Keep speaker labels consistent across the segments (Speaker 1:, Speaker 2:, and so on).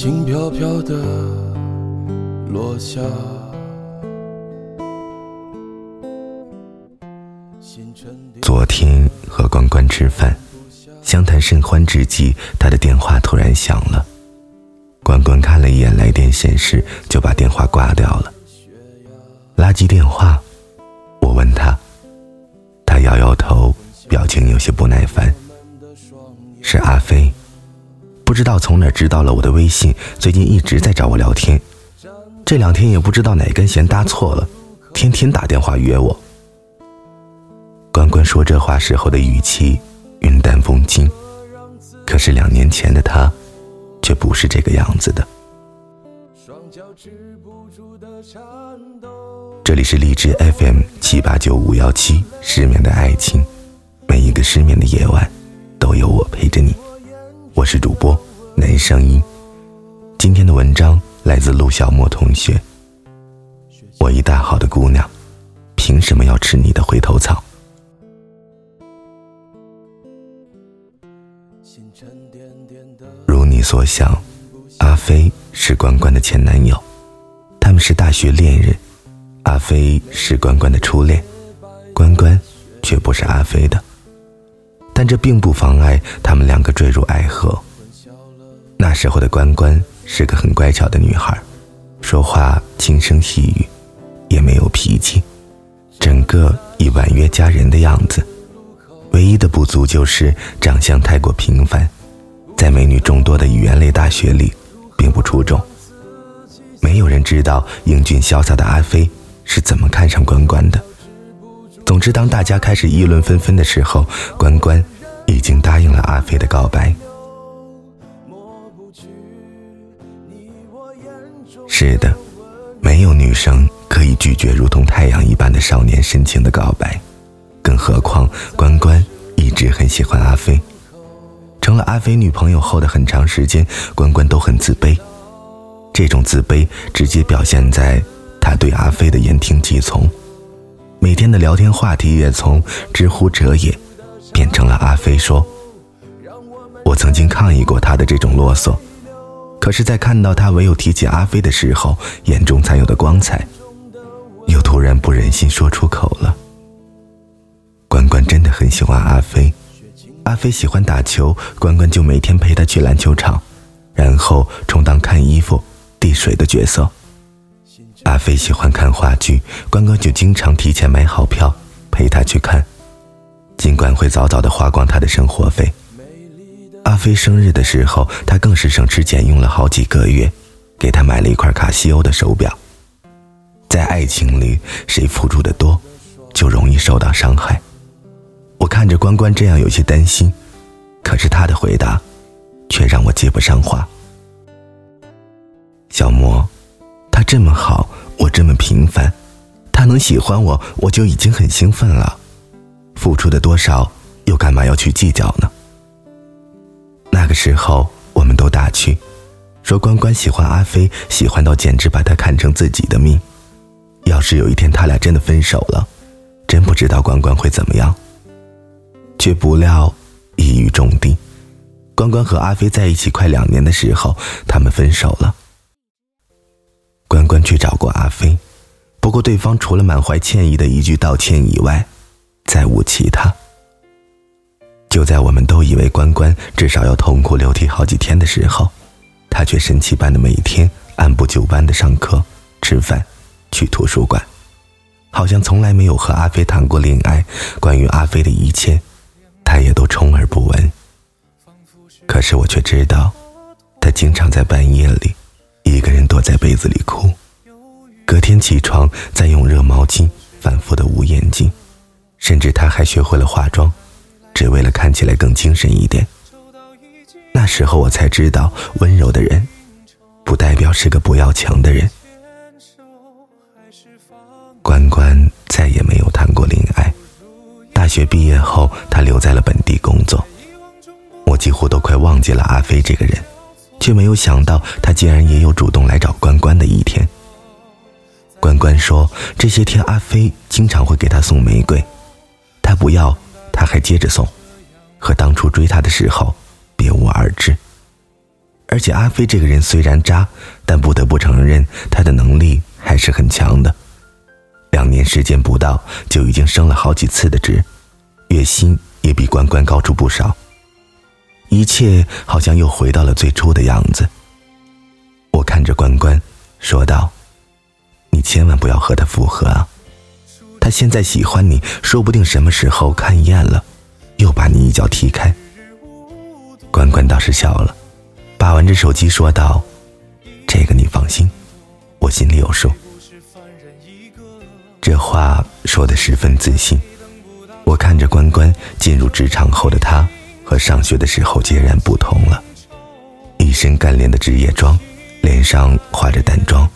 Speaker 1: 轻飘飘的落下。
Speaker 2: 昨天和关关吃饭，相谈甚欢之际，他的电话突然响了。关关看了一眼来电显示，就把电话挂掉了。垃圾电话，我问他，他摇摇头，表情有些不耐烦。是阿飞，不知道从哪知道了我的微信，最近一直在找我聊天。这两天也不知道哪根弦搭错了，天天打电话约我。关关说这话时候的语气云淡风轻，可是两年前的他，却不是这个样子的。这里是荔枝 FM 七八九五幺七，失眠的爱情，每一个失眠的夜晚，都有我陪着你。我是主播男声音，今天的文章来自陆小莫同学。我一大好的姑娘，凭什么要吃你的回头草？如你所想，阿飞是关关的前男友，他们是大学恋人。阿飞是关关的初恋，关关却不是阿飞的。但这并不妨碍他们两个坠入爱河。那时候的关关是个很乖巧的女孩，说话轻声细语，也没有脾气，整个以婉约佳人的样子。唯一的不足就是长相太过平凡，在美女众多的语言类大学里，并不出众。没有人知道英俊潇洒的阿飞是怎么看上关关的。总之，当大家开始议论纷纷的时候，关关已经答应了阿飞的告白。是的，没有女生可以拒绝如同太阳一般的少年深情的告白。更何况，关关一直很喜欢阿飞。成了阿飞女朋友后的很长时间，关关都很自卑。这种自卑直接表现在他对阿飞的言听计从，每天的聊天话题也从“知乎者也”变成了阿飞说。我曾经抗议过他的这种啰嗦，可是，在看到他唯有提起阿飞的时候，眼中才有的光彩，又突然不忍心说出口了。关关真的很喜欢阿飞，阿飞喜欢打球，关关就每天陪他去篮球场，然后充当看衣服、递水的角色。阿飞喜欢看话剧，关关就经常提前买好票陪他去看，尽管会早早的花光他的生活费。阿飞生日的时候，他更是省吃俭用了好几个月，给他买了一块卡西欧的手表。在爱情里，谁付出的多，就容易受到伤害。我看着关关这样有些担心，可是他的回答，却让我接不上话。小莫，他这么好，我这么平凡，他能喜欢我，我就已经很兴奋了。付出的多少，又干嘛要去计较呢？那个时候，我们都打趣，说关关喜欢阿飞，喜欢到简直把他看成自己的命。要是有一天他俩真的分手了，真不知道关关会怎么样。却不料一语中的，关关和阿飞在一起快两年的时候，他们分手了。关关去找过阿飞，不过对方除了满怀歉意的一句道歉以外，再无其他。就在我们都以为关关至少要痛哭流涕好几天的时候，他却神奇般的每天按部就班的上课、吃饭、去图书馆，好像从来没有和阿飞谈过恋爱。关于阿飞的一切。他也都充耳不闻，可是我却知道，他经常在半夜里，一个人躲在被子里哭，隔天起床再用热毛巾反复的捂眼睛，甚至他还学会了化妆，只为了看起来更精神一点。那时候我才知道，温柔的人，不代表是个不要强的人。关关再也没有谈过恋爱。大学毕业后，他留在了本地工作。我几乎都快忘记了阿飞这个人，却没有想到他竟然也有主动来找关关的一天。关关说，这些天阿飞经常会给他送玫瑰，他不要，他还接着送，和当初追他的时候别无二致。而且阿飞这个人虽然渣，但不得不承认他的能力还是很强的。两年时间不到，就已经升了好几次的职，月薪也比关关高出不少。一切好像又回到了最初的样子。我看着关关，说道：“你千万不要和他复合啊！他现在喜欢你，说不定什么时候看厌了，又把你一脚踢开。”关关倒是笑了，把玩着手机说道：“这个你放心，我心里有数。”这话说的十分自信。我看着关关进入职场后的他，和上学的时候截然不同了，一身干练的职业装，脸上画着淡妆，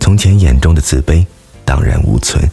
Speaker 2: 从前眼中的自卑荡然无存，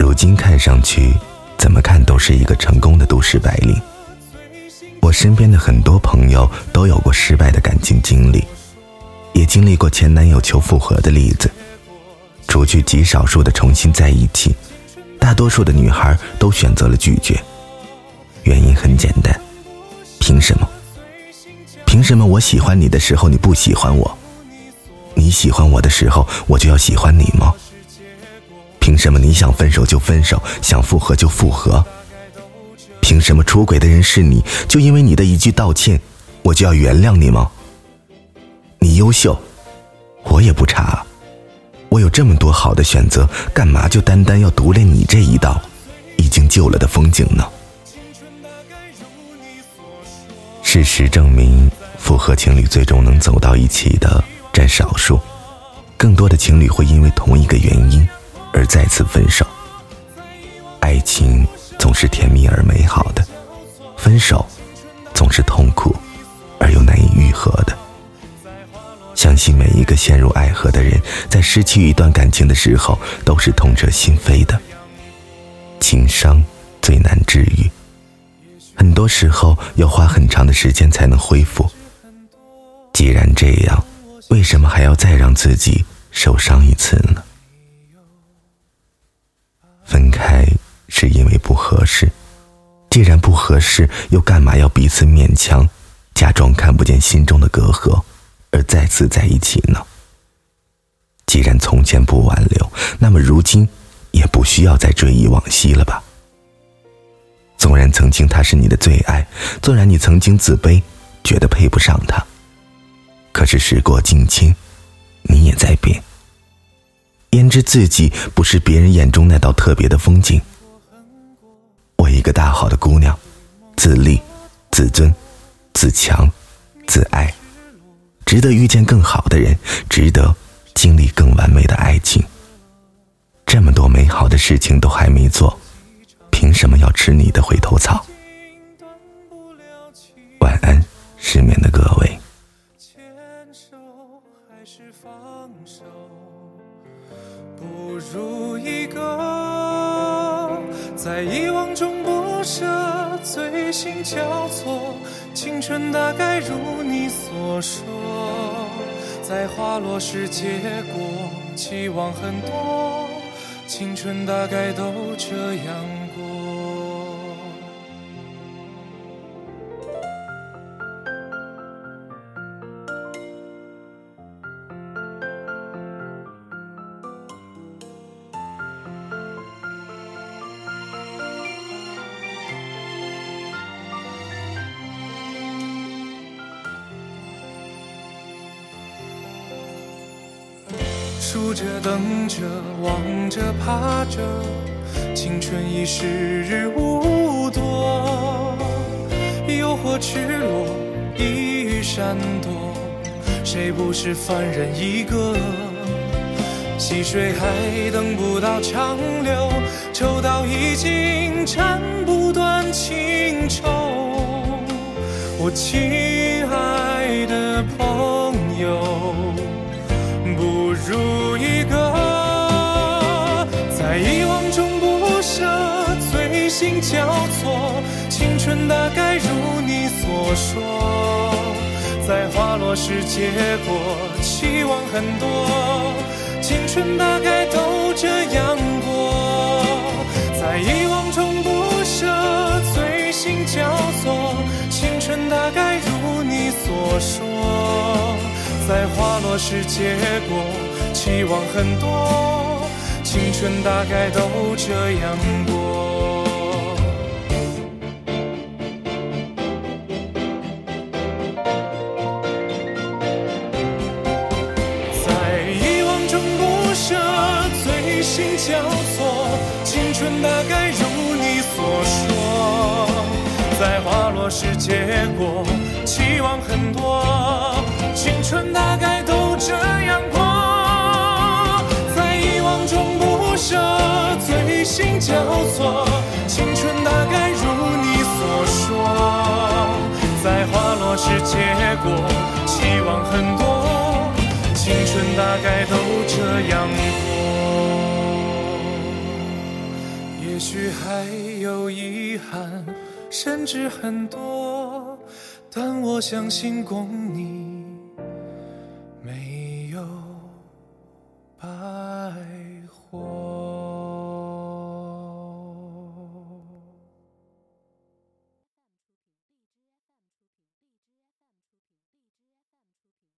Speaker 2: 如今看上去，怎么看都是一个成功的都市白领。我身边的很多朋友都有过失败的感情经历，也经历过前男友求复合的例子。除去极少数的重新在一起，大多数的女孩都选择了拒绝。原因很简单，凭什么？凭什么我喜欢你的时候你不喜欢我？你喜欢我的时候我就要喜欢你吗？凭什么你想分手就分手，想复合就复合？凭什么出轨的人是你，就因为你的一句道歉，我就要原谅你吗？你优秀，我也不差。我有这么多好的选择，干嘛就单单要独恋你这一道已经旧了的风景呢？事实证明，复合情侣最终能走到一起的占少数，更多的情侣会因为同一个原因而再次分手。爱情总是甜蜜而美好的，分手总是痛苦而又难以愈合的。相信每一个陷入爱河的人，在失去一段感情的时候，都是痛彻心扉的。情伤最难治愈，很多时候要花很长的时间才能恢复。既然这样，为什么还要再让自己受伤一次呢？分开是因为不合适，既然不合适，又干嘛要彼此勉强，假装看不见心中的隔阂？而再次在一起呢？既然从前不挽留，那么如今也不需要再追忆往昔了吧？纵然曾经他是你的最爱，纵然你曾经自卑，觉得配不上他，可是时过境迁，你也在变。焉知自己不是别人眼中那道特别的风景？我一个大好的姑娘，自立、自尊、自强、自爱。值得遇见更好的人，值得经历更完美的爱情。这么多美好的事情都还没做，凭什么要吃你的回头草？晚安，失眠的各位。
Speaker 1: 牵手还是放手不如一个在遗忘中不舍。醉心交错，青春大概如你所说，在花落时结果，期望很多，青春大概都这样。数着，等着，望着，怕着，青春已时日无多。诱惑赤裸，一语闪躲，谁不是凡人一个？细水还等不到长流，抽刀已经斩不断情愁。我情交错，青春大概如你所说，在花落时结果，期望很多，青春大概都这样过，在遗忘中不舍，醉心交错，青春大概如你所说。在花落时结果，期望很多，青春大概都这样过。交错，青春大概如你所说，在花落时结果，期望很多，青春大概都这样过。在遗忘中不舍，醉心交错，青春大概如你所说，在花落时结果，期望很多，青春大概都这样过。也许还有遗憾，甚至很多，但我相信共你。